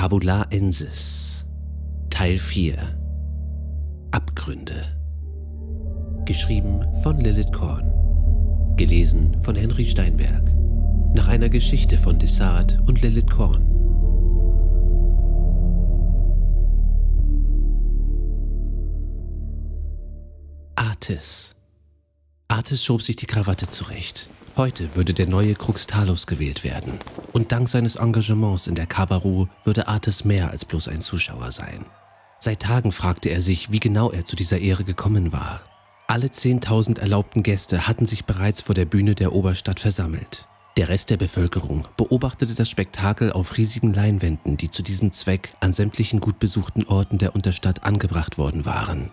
Fabula Ensis Teil 4 Abgründe. Geschrieben von Lilith Korn. Gelesen von Henry Steinberg. Nach einer Geschichte von Dessart und Lilith Korn. Artis. Artis schob sich die Krawatte zurecht. Heute würde der neue Crux Talos gewählt werden. Und dank seines Engagements in der Kabaru würde Artis mehr als bloß ein Zuschauer sein. Seit Tagen fragte er sich, wie genau er zu dieser Ehre gekommen war. Alle 10.000 erlaubten Gäste hatten sich bereits vor der Bühne der Oberstadt versammelt. Der Rest der Bevölkerung beobachtete das Spektakel auf riesigen Leinwänden, die zu diesem Zweck an sämtlichen gut besuchten Orten der Unterstadt angebracht worden waren.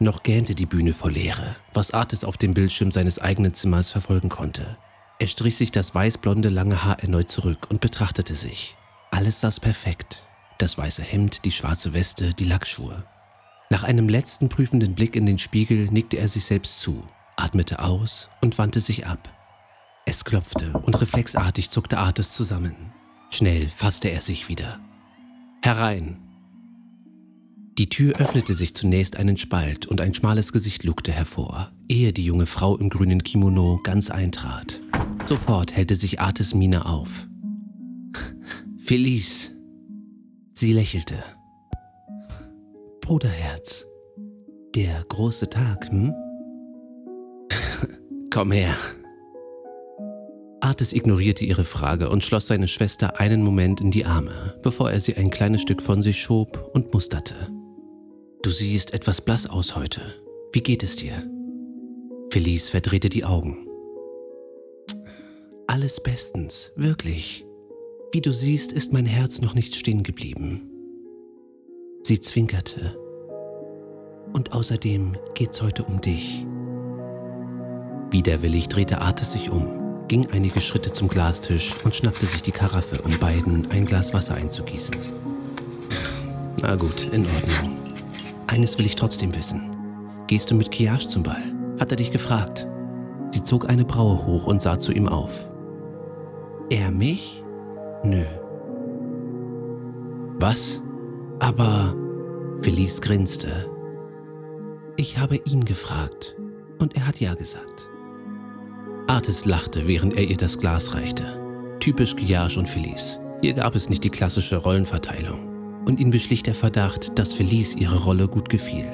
Noch gähnte die Bühne vor Leere, was Artis auf dem Bildschirm seines eigenen Zimmers verfolgen konnte. Er strich sich das weißblonde lange Haar erneut zurück und betrachtete sich. Alles saß perfekt. Das weiße Hemd, die schwarze Weste, die Lackschuhe. Nach einem letzten prüfenden Blick in den Spiegel nickte er sich selbst zu, atmete aus und wandte sich ab. Es klopfte und reflexartig zuckte Artis zusammen. Schnell fasste er sich wieder. Herein, die Tür öffnete sich zunächst einen Spalt und ein schmales Gesicht lugte hervor, ehe die junge Frau im grünen Kimono ganz eintrat. Sofort hellte sich Artes Miene auf. Felice. Sie lächelte. Bruderherz. Der große Tag, hm? Komm her. Artis ignorierte ihre Frage und schloss seine Schwester einen Moment in die Arme, bevor er sie ein kleines Stück von sich schob und musterte. Du siehst etwas blass aus heute. Wie geht es dir? Felice verdrehte die Augen. Alles bestens, wirklich. Wie du siehst, ist mein Herz noch nicht stehen geblieben. Sie zwinkerte. Und außerdem geht's heute um dich. Widerwillig drehte Artis sich um, ging einige Schritte zum Glastisch und schnappte sich die Karaffe, um beiden ein Glas Wasser einzugießen. Na gut, in Ordnung. Eines will ich trotzdem wissen. Gehst du mit Kiash zum Ball? Hat er dich gefragt. Sie zog eine Braue hoch und sah zu ihm auf. Er mich? Nö. Was? Aber Felice grinste. Ich habe ihn gefragt und er hat ja gesagt. Artis lachte, während er ihr das Glas reichte. Typisch Guillage und Felice. Hier gab es nicht die klassische Rollenverteilung und ihn beschlich der Verdacht, dass Felice ihre Rolle gut gefiel.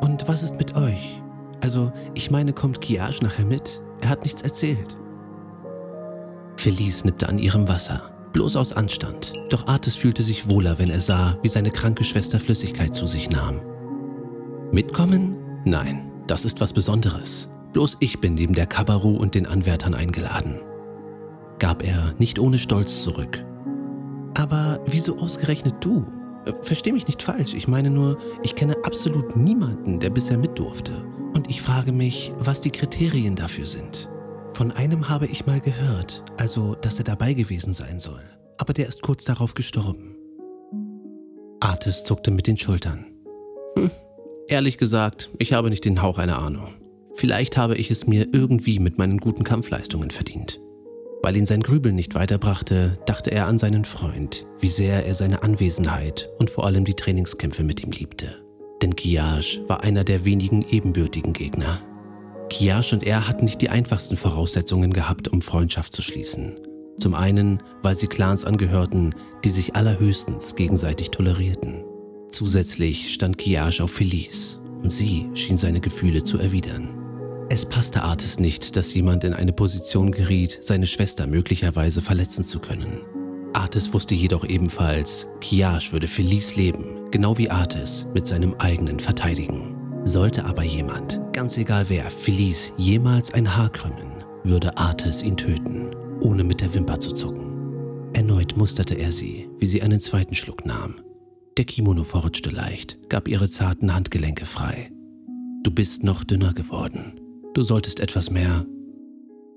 Und was ist mit euch? Also, ich meine, kommt Kiage nachher mit? Er hat nichts erzählt. Felice nippte an ihrem Wasser, bloß aus Anstand. Doch Artis fühlte sich wohler, wenn er sah, wie seine kranke Schwester Flüssigkeit zu sich nahm. Mitkommen? Nein, das ist was Besonderes. Bloß ich bin neben der Kabaru und den Anwärtern eingeladen. Gab er nicht ohne Stolz zurück aber wieso ausgerechnet du? Äh, versteh mich nicht falsch, ich meine nur, ich kenne absolut niemanden, der bisher mit durfte. Und ich frage mich, was die Kriterien dafür sind. Von einem habe ich mal gehört, also dass er dabei gewesen sein soll. Aber der ist kurz darauf gestorben. Artis zuckte mit den Schultern. Hm, ehrlich gesagt, ich habe nicht den Hauch einer Ahnung. Vielleicht habe ich es mir irgendwie mit meinen guten Kampfleistungen verdient. Weil ihn sein Grübeln nicht weiterbrachte, dachte er an seinen Freund, wie sehr er seine Anwesenheit und vor allem die Trainingskämpfe mit ihm liebte. Denn Kiage war einer der wenigen ebenbürtigen Gegner. Kiage und er hatten nicht die einfachsten Voraussetzungen gehabt, um Freundschaft zu schließen. Zum einen, weil sie Clans angehörten, die sich allerhöchstens gegenseitig tolerierten. Zusätzlich stand Kiage auf Felice und sie schien seine Gefühle zu erwidern. Es passte Artis nicht, dass jemand in eine Position geriet, seine Schwester möglicherweise verletzen zu können. Artis wusste jedoch ebenfalls, Kiage würde Felice leben, genau wie Artis mit seinem eigenen verteidigen. Sollte aber jemand, ganz egal wer, Felice jemals ein Haar krümmen, würde Artis ihn töten, ohne mit der Wimper zu zucken. Erneut musterte er sie, wie sie einen zweiten Schluck nahm. Der Kimono verrutschte leicht, gab ihre zarten Handgelenke frei. Du bist noch dünner geworden, Du solltest etwas mehr.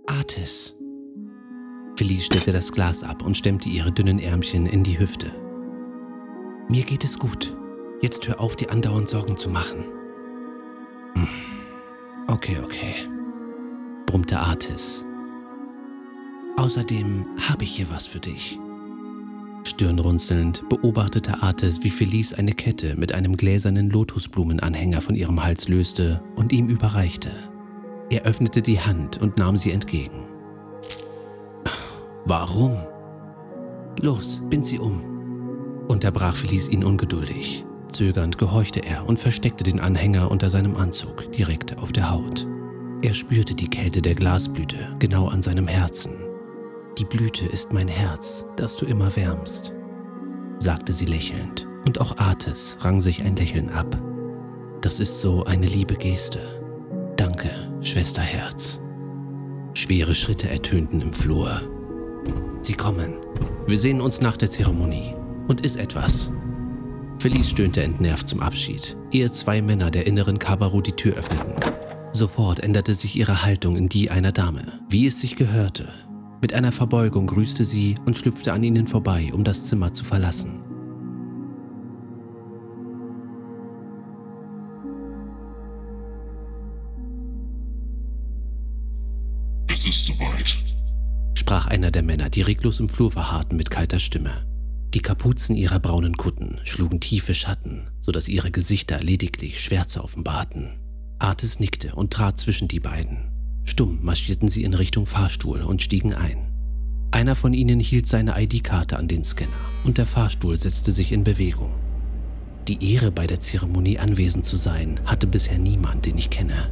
Artis. Felice stellte das Glas ab und stemmte ihre dünnen Ärmchen in die Hüfte. Mir geht es gut. Jetzt hör auf, dir andauernd Sorgen zu machen. Hm. Okay, okay, brummte Artis. Außerdem habe ich hier was für dich. Stirnrunzelnd beobachtete Artes, wie Felice eine Kette mit einem gläsernen Lotusblumenanhänger von ihrem Hals löste und ihm überreichte. Er öffnete die Hand und nahm sie entgegen. Warum? Los, bind sie um, unterbrach Felice ihn ungeduldig. Zögernd gehorchte er und versteckte den Anhänger unter seinem Anzug direkt auf der Haut. Er spürte die Kälte der Glasblüte genau an seinem Herzen. Die Blüte ist mein Herz, das du immer wärmst, sagte sie lächelnd, und auch Artes rang sich ein Lächeln ab. Das ist so eine liebe Geste. Schwesterherz. Schwere Schritte ertönten im Flur. Sie kommen. Wir sehen uns nach der Zeremonie. Und iss etwas. Felice stöhnte entnervt zum Abschied, ehe zwei Männer der inneren Kabarou die Tür öffneten. Sofort änderte sich ihre Haltung in die einer Dame, wie es sich gehörte. Mit einer Verbeugung grüßte sie und schlüpfte an ihnen vorbei, um das Zimmer zu verlassen. Es ist soweit, sprach einer der Männer, die reglos im Flur verharrten, mit kalter Stimme. Die Kapuzen ihrer braunen Kutten schlugen tiefe Schatten, sodass ihre Gesichter lediglich Schwärze offenbarten. Artis nickte und trat zwischen die beiden. Stumm marschierten sie in Richtung Fahrstuhl und stiegen ein. Einer von ihnen hielt seine ID-Karte an den Scanner und der Fahrstuhl setzte sich in Bewegung. Die Ehre, bei der Zeremonie anwesend zu sein, hatte bisher niemand, den ich kenne.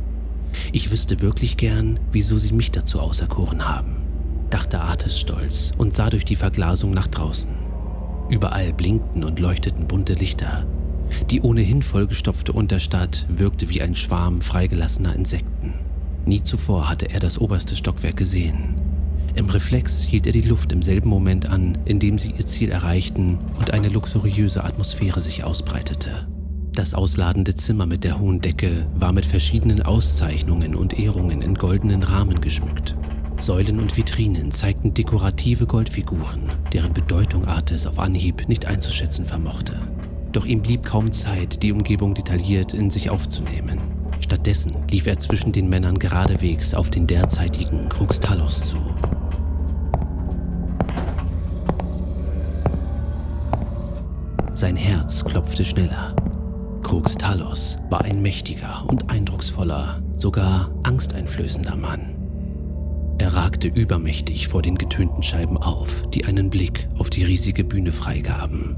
Ich wüsste wirklich gern, wieso sie mich dazu auserkoren haben, dachte Artis stolz und sah durch die Verglasung nach draußen. Überall blinkten und leuchteten bunte Lichter. Die ohnehin vollgestopfte Unterstadt wirkte wie ein Schwarm freigelassener Insekten. Nie zuvor hatte er das oberste Stockwerk gesehen. Im Reflex hielt er die Luft im selben Moment an, in dem sie ihr Ziel erreichten und eine luxuriöse Atmosphäre sich ausbreitete. Das ausladende Zimmer mit der hohen Decke war mit verschiedenen Auszeichnungen und Ehrungen in goldenen Rahmen geschmückt. Säulen und Vitrinen zeigten dekorative Goldfiguren, deren Bedeutung Artes auf Anhieb nicht einzuschätzen vermochte. Doch ihm blieb kaum Zeit, die Umgebung detailliert in sich aufzunehmen. Stattdessen lief er zwischen den Männern geradewegs auf den derzeitigen Krux Talos zu. Sein Herz klopfte schneller. Krux Talos war ein mächtiger und eindrucksvoller, sogar angsteinflößender Mann. Er ragte übermächtig vor den getönten Scheiben auf, die einen Blick auf die riesige Bühne freigaben.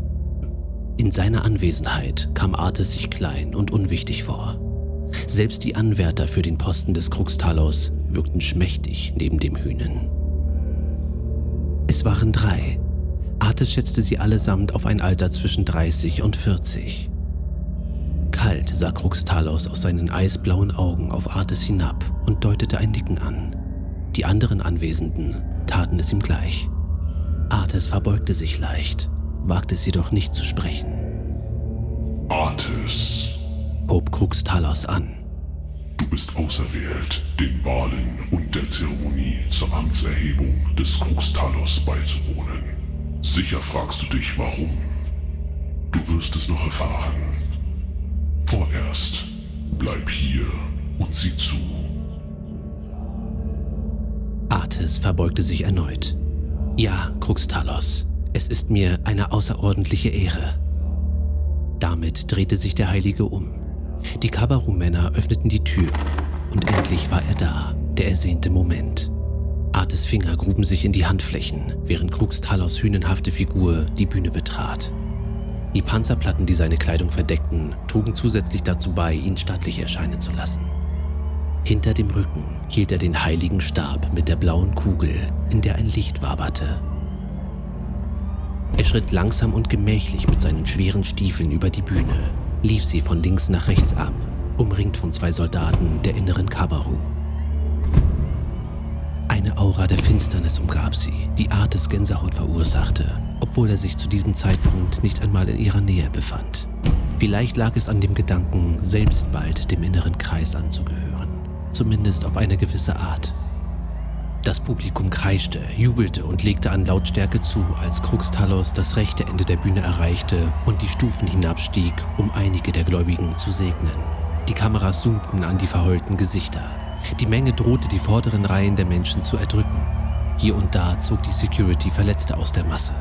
In seiner Anwesenheit kam Artes sich klein und unwichtig vor. Selbst die Anwärter für den Posten des Kruxtalos wirkten schmächtig neben dem Hühnen. Es waren drei. Artes schätzte sie allesamt auf ein Alter zwischen 30 und 40. Kalt sah Kruxtalos aus seinen eisblauen Augen auf Artes hinab und deutete ein Nicken an. Die anderen Anwesenden taten es ihm gleich. Artes verbeugte sich leicht, wagte es jedoch nicht zu sprechen. Artes, hob Krux Talos an. Du bist auserwählt, den Wahlen und der Zeremonie zur Amtserhebung des Krux Talos beizuwohnen. Sicher fragst du dich, warum. Du wirst es noch erfahren. Vorerst bleib hier und sieh zu. Artes verbeugte sich erneut. Ja, Kruxtalos, es ist mir eine außerordentliche Ehre. Damit drehte sich der Heilige um. Die Kabaru-Männer öffneten die Tür und endlich war er da, der ersehnte Moment. Artes Finger gruben sich in die Handflächen, während Kruxtalos hünenhafte Figur die Bühne betrat. Die Panzerplatten, die seine Kleidung verdeckten, trugen zusätzlich dazu bei, ihn stattlich erscheinen zu lassen. Hinter dem Rücken hielt er den heiligen Stab mit der blauen Kugel, in der ein Licht waberte. Er schritt langsam und gemächlich mit seinen schweren Stiefeln über die Bühne, lief sie von links nach rechts ab, umringt von zwei Soldaten der inneren Kabaru. Eine Aura der Finsternis umgab sie, die Artes Gänsehaut verursachte, obwohl er sich zu diesem Zeitpunkt nicht einmal in ihrer Nähe befand. Vielleicht lag es an dem Gedanken, selbst bald dem inneren Kreis anzugehören zumindest auf eine gewisse Art. Das Publikum kreischte, jubelte und legte an Lautstärke zu, als Kruxtalos das rechte Ende der Bühne erreichte und die Stufen hinabstieg, um einige der Gläubigen zu segnen. Die Kameras zoomten an die verheulten Gesichter. Die Menge drohte, die vorderen Reihen der Menschen zu erdrücken. Hier und da zog die Security Verletzte aus der Masse.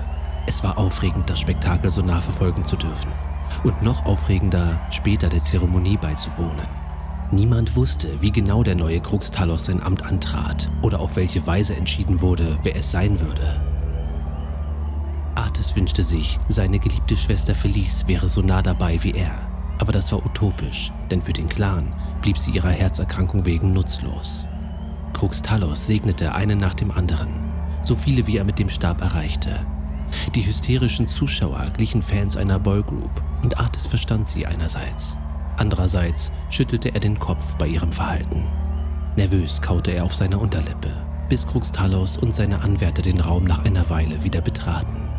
Es war aufregend, das Spektakel so nah verfolgen zu dürfen. Und noch aufregender, später der Zeremonie beizuwohnen. Niemand wusste, wie genau der neue Krux Talos sein Amt antrat oder auf welche Weise entschieden wurde, wer es sein würde. Artis wünschte sich, seine geliebte Schwester Felice wäre so nah dabei wie er. Aber das war utopisch, denn für den Clan blieb sie ihrer Herzerkrankung wegen nutzlos. Krux Talos segnete einen nach dem anderen, so viele wie er mit dem Stab erreichte. Die hysterischen Zuschauer glichen Fans einer Boygroup und Artis verstand sie einerseits. Andererseits schüttelte er den Kopf bei ihrem Verhalten. Nervös kaute er auf seiner Unterlippe, bis Krux Talos und seine Anwärter den Raum nach einer Weile wieder betraten.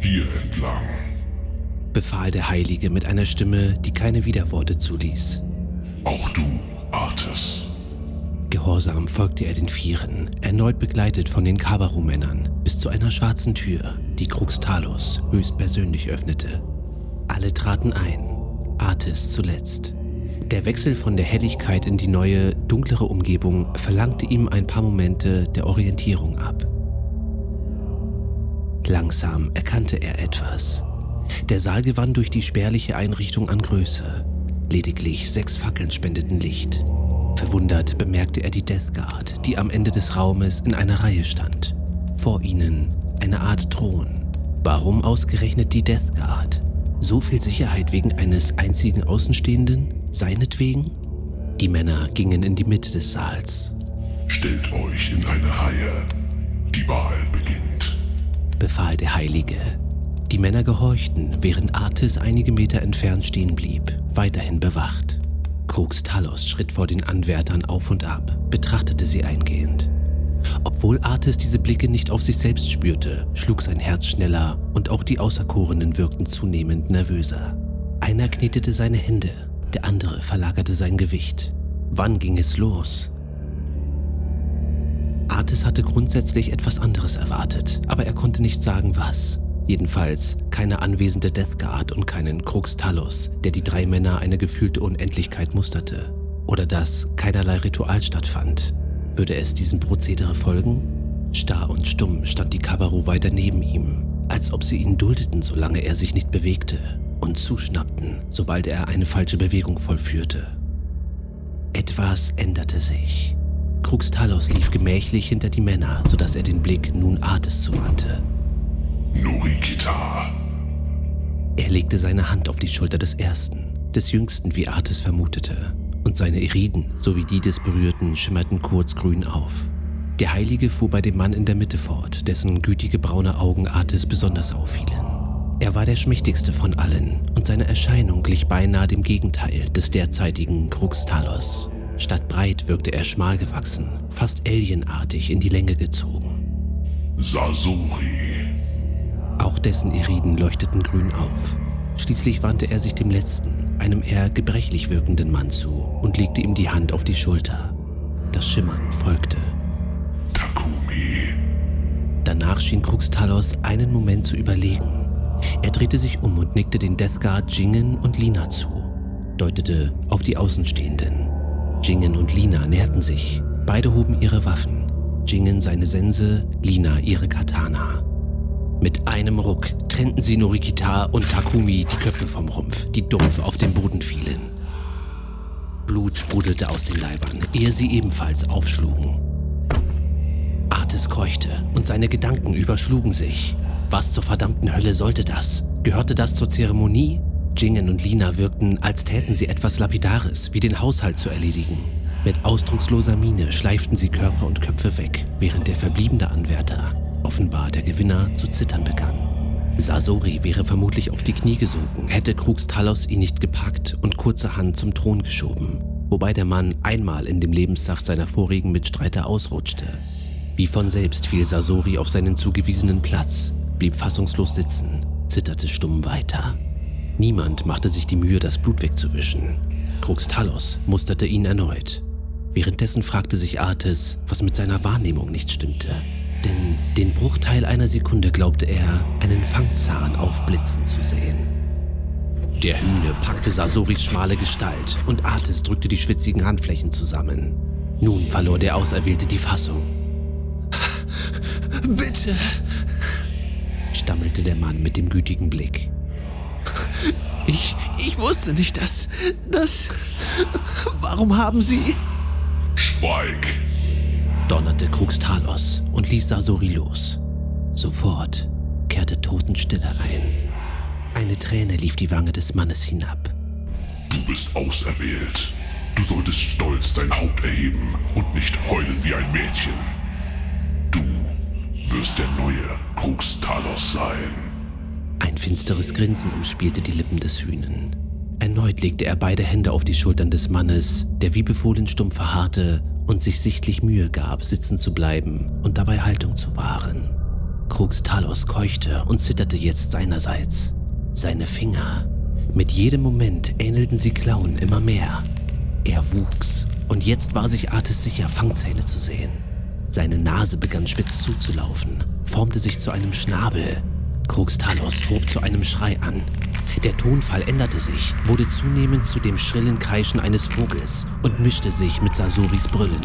Hier entlang, befahl der Heilige mit einer Stimme, die keine Widerworte zuließ. auch du, Artis. Gehorsam folgte er den Vieren, erneut begleitet von den Kabaru-Männern, bis zu einer schwarzen Tür, die Krux Talos höchstpersönlich öffnete. Alle traten ein, Artis zuletzt. Der Wechsel von der Helligkeit in die neue, dunklere Umgebung verlangte ihm ein paar Momente der Orientierung ab. Langsam erkannte er etwas. Der Saal gewann durch die spärliche Einrichtung an Größe. Lediglich sechs Fackeln spendeten Licht. Verwundert bemerkte er die Death Guard, die am Ende des Raumes in einer Reihe stand. Vor ihnen eine Art Thron. Warum ausgerechnet die Death Guard? So viel Sicherheit wegen eines einzigen Außenstehenden? Seinetwegen? Die Männer gingen in die Mitte des Saals, Stellt euch in eine Reihe. Die Wahl beginnt. Befahl der Heilige. Die Männer gehorchten, während Artis einige Meter entfernt stehen blieb, weiterhin bewacht. Krux Talos schritt vor den Anwärtern auf und ab, betrachtete sie eingehend. Obwohl Artis diese Blicke nicht auf sich selbst spürte, schlug sein Herz schneller und auch die Außerkorenen wirkten zunehmend nervöser. Einer knetete seine Hände, der andere verlagerte sein Gewicht. Wann ging es los? Artis hatte grundsätzlich etwas anderes erwartet, aber er konnte nicht sagen, was. Jedenfalls keine anwesende Death Guard und keinen Krux Talos, der die drei Männer eine gefühlte Unendlichkeit musterte. Oder dass keinerlei Ritual stattfand. Würde es diesem Prozedere folgen? Starr und stumm stand die Kabaru weiter neben ihm, als ob sie ihn duldeten, solange er sich nicht bewegte, und zuschnappten, sobald er eine falsche Bewegung vollführte. Etwas änderte sich. Krux Talos lief gemächlich hinter die Männer, sodass er den Blick nun Artis zuwandte. Norikita. Er legte seine Hand auf die Schulter des Ersten, des Jüngsten, wie Artis vermutete, und seine Eriden sowie die des Berührten schimmerten kurz grün auf. Der Heilige fuhr bei dem Mann in der Mitte fort, dessen gütige braune Augen Artis besonders auffielen. Er war der schmächtigste von allen und seine Erscheinung glich beinahe dem Gegenteil des derzeitigen Krux Talos. Statt breit wirkte er schmal gewachsen, fast alienartig in die Länge gezogen. Sasori. Auch dessen Eriden leuchteten grün auf. Schließlich wandte er sich dem letzten, einem eher gebrechlich wirkenden Mann zu und legte ihm die Hand auf die Schulter. Das Schimmern folgte. Takumi. Danach schien Krux Talos einen Moment zu überlegen. Er drehte sich um und nickte den Death Guard Jingen und Lina zu, deutete auf die Außenstehenden. Jingen und Lina näherten sich. Beide hoben ihre Waffen. Jingen seine Sense, Lina ihre Katana. Mit einem Ruck trennten sie Norikita und Takumi die Köpfe vom Rumpf, die dumpf auf den Boden fielen. Blut sprudelte aus den Leibern, ehe sie ebenfalls aufschlugen. Artis keuchte und seine Gedanken überschlugen sich. Was zur verdammten Hölle sollte das? Gehörte das zur Zeremonie? Jingen und Lina wirkten, als täten sie etwas Lapidares, wie den Haushalt zu erledigen. Mit ausdrucksloser Miene schleiften sie Körper und Köpfe weg, während der verbliebene Anwärter, offenbar der Gewinner, zu zittern begann. Sasori wäre vermutlich auf die Knie gesunken, hätte Krux Talos ihn nicht gepackt und kurzerhand zum Thron geschoben, wobei der Mann einmal in dem Lebenssaft seiner vorigen Mitstreiter ausrutschte. Wie von selbst fiel Sasori auf seinen zugewiesenen Platz, blieb fassungslos sitzen, zitterte stumm weiter. Niemand machte sich die Mühe, das Blut wegzuwischen. Krux Talos musterte ihn erneut. Währenddessen fragte sich Artis, was mit seiner Wahrnehmung nicht stimmte. Denn den Bruchteil einer Sekunde glaubte er, einen Fangzahn aufblitzen zu sehen. Der Hühne packte Sasoris schmale Gestalt und Artis drückte die schwitzigen Handflächen zusammen. Nun verlor der Auserwählte die Fassung. bitte, stammelte der Mann mit dem gütigen Blick. Ich, ich wusste nicht, dass, dass... Warum haben Sie... Schweig! donnerte Kruxtalos und ließ Sasori los. Sofort kehrte Totenstille ein. Eine Träne lief die Wange des Mannes hinab. Du bist auserwählt. Du solltest stolz dein Haupt erheben und nicht heulen wie ein Mädchen. Du wirst der neue Krux Talos sein. Finsteres Grinsen umspielte die Lippen des Hühnen. Erneut legte er beide Hände auf die Schultern des Mannes, der wie befohlen stumm verharrte und sich sichtlich Mühe gab, sitzen zu bleiben und dabei Haltung zu wahren. Krux Talos keuchte und zitterte jetzt seinerseits. Seine Finger. Mit jedem Moment ähnelten sie Klauen immer mehr. Er wuchs und jetzt war sich Artis sicher, Fangzähne zu sehen. Seine Nase begann spitz zuzulaufen, formte sich zu einem Schnabel. Krux Talos hob zu einem Schrei an. Der Tonfall änderte sich, wurde zunehmend zu dem schrillen Kreischen eines Vogels und mischte sich mit Sasoris Brüllen.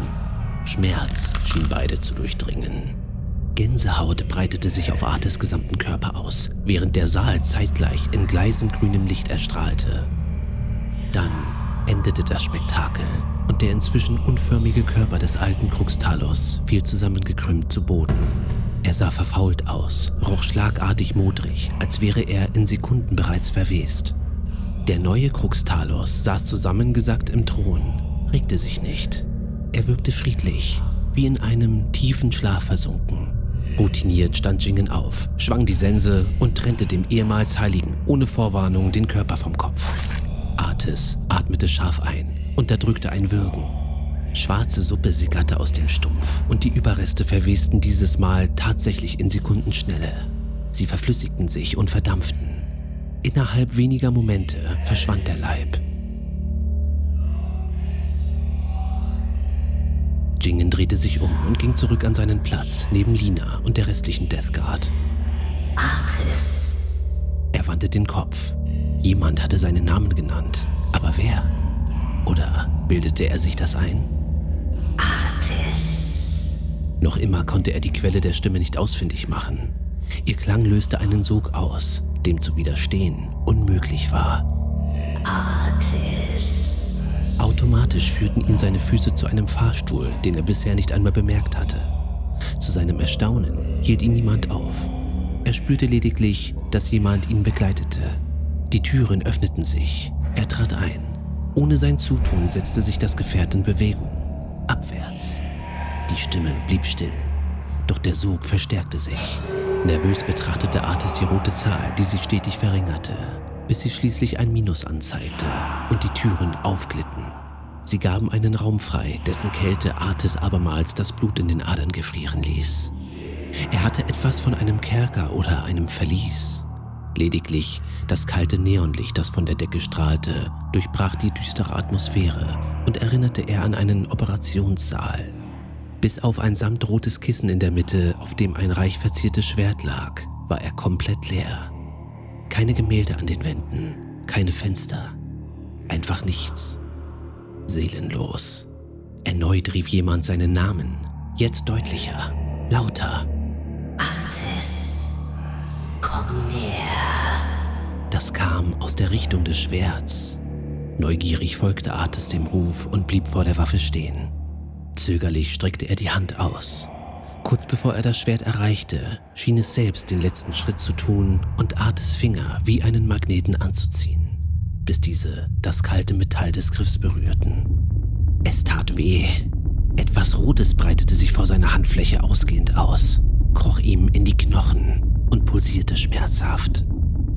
Schmerz schien beide zu durchdringen. Gänsehaut breitete sich auf Artes gesamten Körper aus, während der Saal zeitgleich in gleißend grünem Licht erstrahlte. Dann endete das Spektakel und der inzwischen unförmige Körper des alten Kruxtalos fiel zusammengekrümmt zu Boden. Er sah verfault aus, roch schlagartig modrig, als wäre er in Sekunden bereits verwest. Der neue Kruxtalos saß zusammengesackt im Thron, regte sich nicht. Er wirkte friedlich, wie in einem tiefen Schlaf versunken. Routiniert stand Jingen auf, schwang die Sense und trennte dem ehemals Heiligen ohne Vorwarnung den Körper vom Kopf. Artis atmete scharf ein, unterdrückte ein Würgen. Schwarze Suppe sickerte aus dem Stumpf und die Überreste verwesten dieses Mal tatsächlich in Sekundenschnelle. Sie verflüssigten sich und verdampften. Innerhalb weniger Momente verschwand der Leib. Jingen drehte sich um und ging zurück an seinen Platz neben Lina und der restlichen Death Guard. Artis. Er wandte den Kopf. Jemand hatte seinen Namen genannt. Aber wer? Oder bildete er sich das ein? Noch immer konnte er die Quelle der Stimme nicht ausfindig machen. Ihr Klang löste einen Sog aus, dem zu widerstehen unmöglich war. Artis. Automatisch führten ihn seine Füße zu einem Fahrstuhl, den er bisher nicht einmal bemerkt hatte. Zu seinem Erstaunen hielt ihn niemand auf. Er spürte lediglich, dass jemand ihn begleitete. Die Türen öffneten sich. Er trat ein. Ohne sein Zutun setzte sich das Gefährt in Bewegung. Stimme blieb still. Doch der Sog verstärkte sich. Nervös betrachtete Artis die rote Zahl, die sich stetig verringerte, bis sie schließlich ein Minus anzeigte und die Türen aufglitten. Sie gaben einen Raum frei, dessen Kälte Artis abermals das Blut in den Adern gefrieren ließ. Er hatte etwas von einem Kerker oder einem Verlies. Lediglich das kalte Neonlicht, das von der Decke strahlte, durchbrach die düstere Atmosphäre und erinnerte er an einen Operationssaal. Bis auf ein samtrotes Kissen in der Mitte, auf dem ein reich verziertes Schwert lag, war er komplett leer. Keine Gemälde an den Wänden, keine Fenster, einfach nichts. Seelenlos. Erneut rief jemand seinen Namen, jetzt deutlicher, lauter. Artis. Komm näher. Das kam aus der Richtung des Schwerts. Neugierig folgte Artis dem Ruf und blieb vor der Waffe stehen. Zögerlich streckte er die Hand aus. Kurz bevor er das Schwert erreichte, schien es selbst den letzten Schritt zu tun und Artis Finger wie einen Magneten anzuziehen, bis diese das kalte Metall des Griffs berührten. Es tat weh. Etwas Rotes breitete sich vor seiner Handfläche ausgehend aus, kroch ihm in die Knochen und pulsierte schmerzhaft.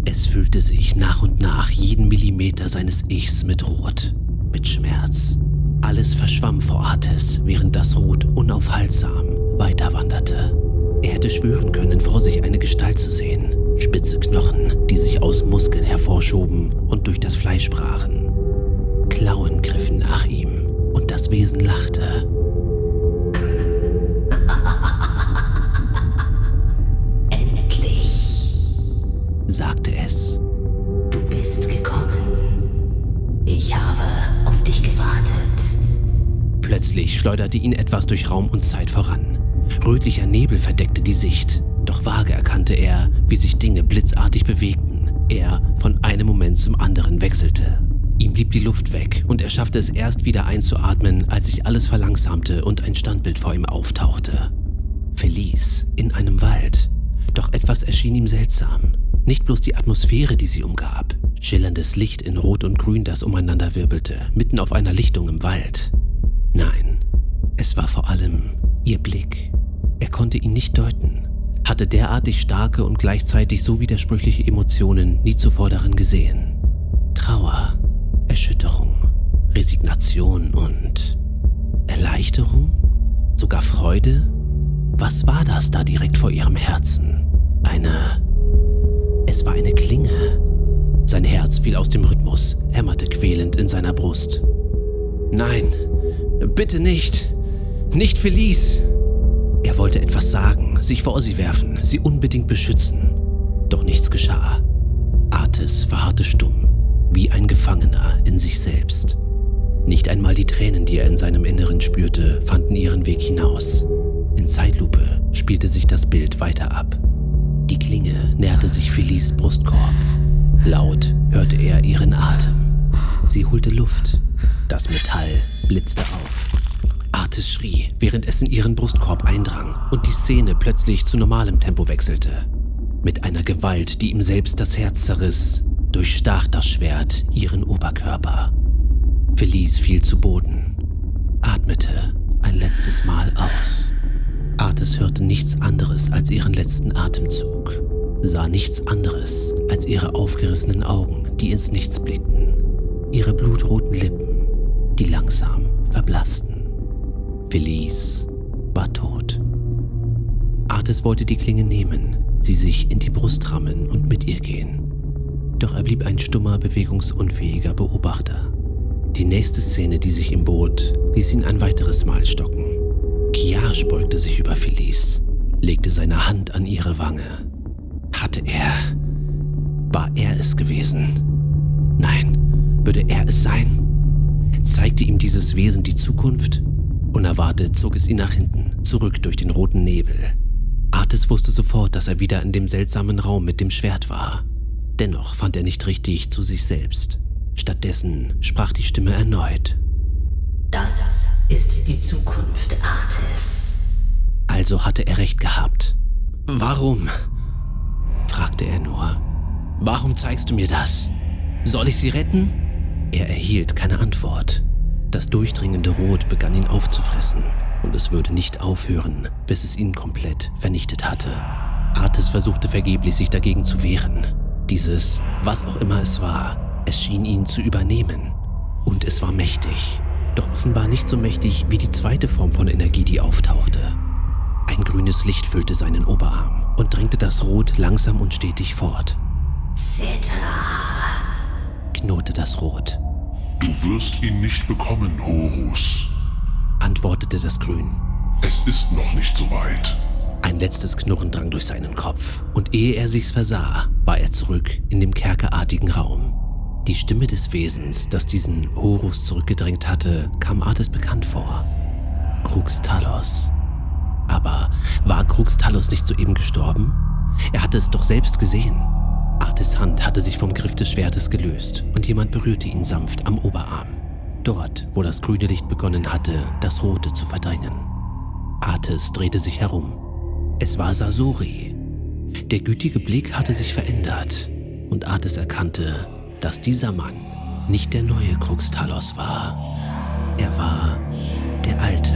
Es füllte sich nach und nach jeden Millimeter seines Ichs mit Rot, mit Schmerz. Alles verschwamm vor Artis, während das Rot unaufhaltsam weiterwanderte. Er hätte schwören können, vor sich eine Gestalt zu sehen. Spitze Knochen, die sich aus Muskeln hervorschoben und durch das Fleisch brachen. Klauen griffen nach ihm und das Wesen lachte. Endlich. sagte Plötzlich schleuderte ihn etwas durch Raum und Zeit voran. Rötlicher Nebel verdeckte die Sicht, doch vage erkannte er, wie sich Dinge blitzartig bewegten. Er von einem Moment zum anderen wechselte. Ihm blieb die Luft weg und er schaffte es erst wieder einzuatmen, als sich alles verlangsamte und ein Standbild vor ihm auftauchte. Felice in einem Wald. Doch etwas erschien ihm seltsam. Nicht bloß die Atmosphäre, die sie umgab. Schillerndes Licht in Rot und Grün, das umeinander wirbelte, mitten auf einer Lichtung im Wald. Nein, es war vor allem ihr Blick. Er konnte ihn nicht deuten, hatte derartig starke und gleichzeitig so widersprüchliche Emotionen nie zuvor darin gesehen. Trauer, Erschütterung, Resignation und Erleichterung? Sogar Freude? Was war das da direkt vor ihrem Herzen? Eine... Es war eine Klinge. Sein Herz fiel aus dem Rhythmus, hämmerte quälend in seiner Brust. Nein, bitte nicht. Nicht Felice. Er wollte etwas sagen, sich vor sie werfen, sie unbedingt beschützen. Doch nichts geschah. Artis verharrte stumm, wie ein Gefangener in sich selbst. Nicht einmal die Tränen, die er in seinem Inneren spürte, fanden ihren Weg hinaus. In Zeitlupe spielte sich das Bild weiter ab. Die Klinge näherte sich Felice Brustkorb. Laut hörte er ihren Atem. Sie holte Luft. Das Metall blitzte auf. Artis schrie, während es in ihren Brustkorb eindrang und die Szene plötzlich zu normalem Tempo wechselte. Mit einer Gewalt, die ihm selbst das Herz zerriss, durchstach das Schwert ihren Oberkörper. Felice fiel zu Boden, atmete ein letztes Mal aus. Artis hörte nichts anderes als ihren letzten Atemzug, sah nichts anderes als ihre aufgerissenen Augen, die ins Nichts blickten, ihre blutroten Lippen, die langsam verblassten. Felice war tot. Artis wollte die Klinge nehmen, sie sich in die Brust rammen und mit ihr gehen. Doch er blieb ein stummer, bewegungsunfähiger Beobachter. Die nächste Szene, die sich ihm bot, ließ ihn ein weiteres Mal stocken. Kiage beugte sich über Felice, legte seine Hand an ihre Wange. Hatte er... War er es gewesen? Nein, würde er es sein? Zeigte ihm dieses Wesen die Zukunft? Unerwartet zog es ihn nach hinten, zurück durch den roten Nebel. Artis wusste sofort, dass er wieder in dem seltsamen Raum mit dem Schwert war. Dennoch fand er nicht richtig zu sich selbst. Stattdessen sprach die Stimme erneut. Das ist die Zukunft, Artis. Also hatte er recht gehabt. Warum? fragte er nur. Warum zeigst du mir das? Soll ich sie retten? Er erhielt keine Antwort. Das durchdringende Rot begann ihn aufzufressen und es würde nicht aufhören, bis es ihn komplett vernichtet hatte. Artis versuchte vergeblich, sich dagegen zu wehren. Dieses, was auch immer es war, es schien ihn zu übernehmen. Und es war mächtig doch offenbar nicht so mächtig wie die zweite Form von Energie, die auftauchte. Ein grünes Licht füllte seinen Oberarm und drängte das Rot langsam und stetig fort. Zeta, knurrte das Rot, Du wirst ihn nicht bekommen, Horus. antwortete das Grün. Es ist noch nicht so weit. Ein letztes Knurren drang durch seinen Kopf, und ehe er sich's versah, war er zurück in dem kerkerartigen Raum. Die Stimme des Wesens, das diesen Horus zurückgedrängt hatte, kam Artis bekannt vor. Krux Talos. Aber war Krux Talos nicht soeben gestorben? Er hatte es doch selbst gesehen. Artis Hand hatte sich vom Griff des Schwertes gelöst und jemand berührte ihn sanft am Oberarm. Dort, wo das grüne Licht begonnen hatte, das rote zu verdrängen. Artis drehte sich herum. Es war Sasori. Der gütige Blick hatte sich verändert und Artis erkannte, dass dieser Mann nicht der neue Krux Talos war. Er war der alte.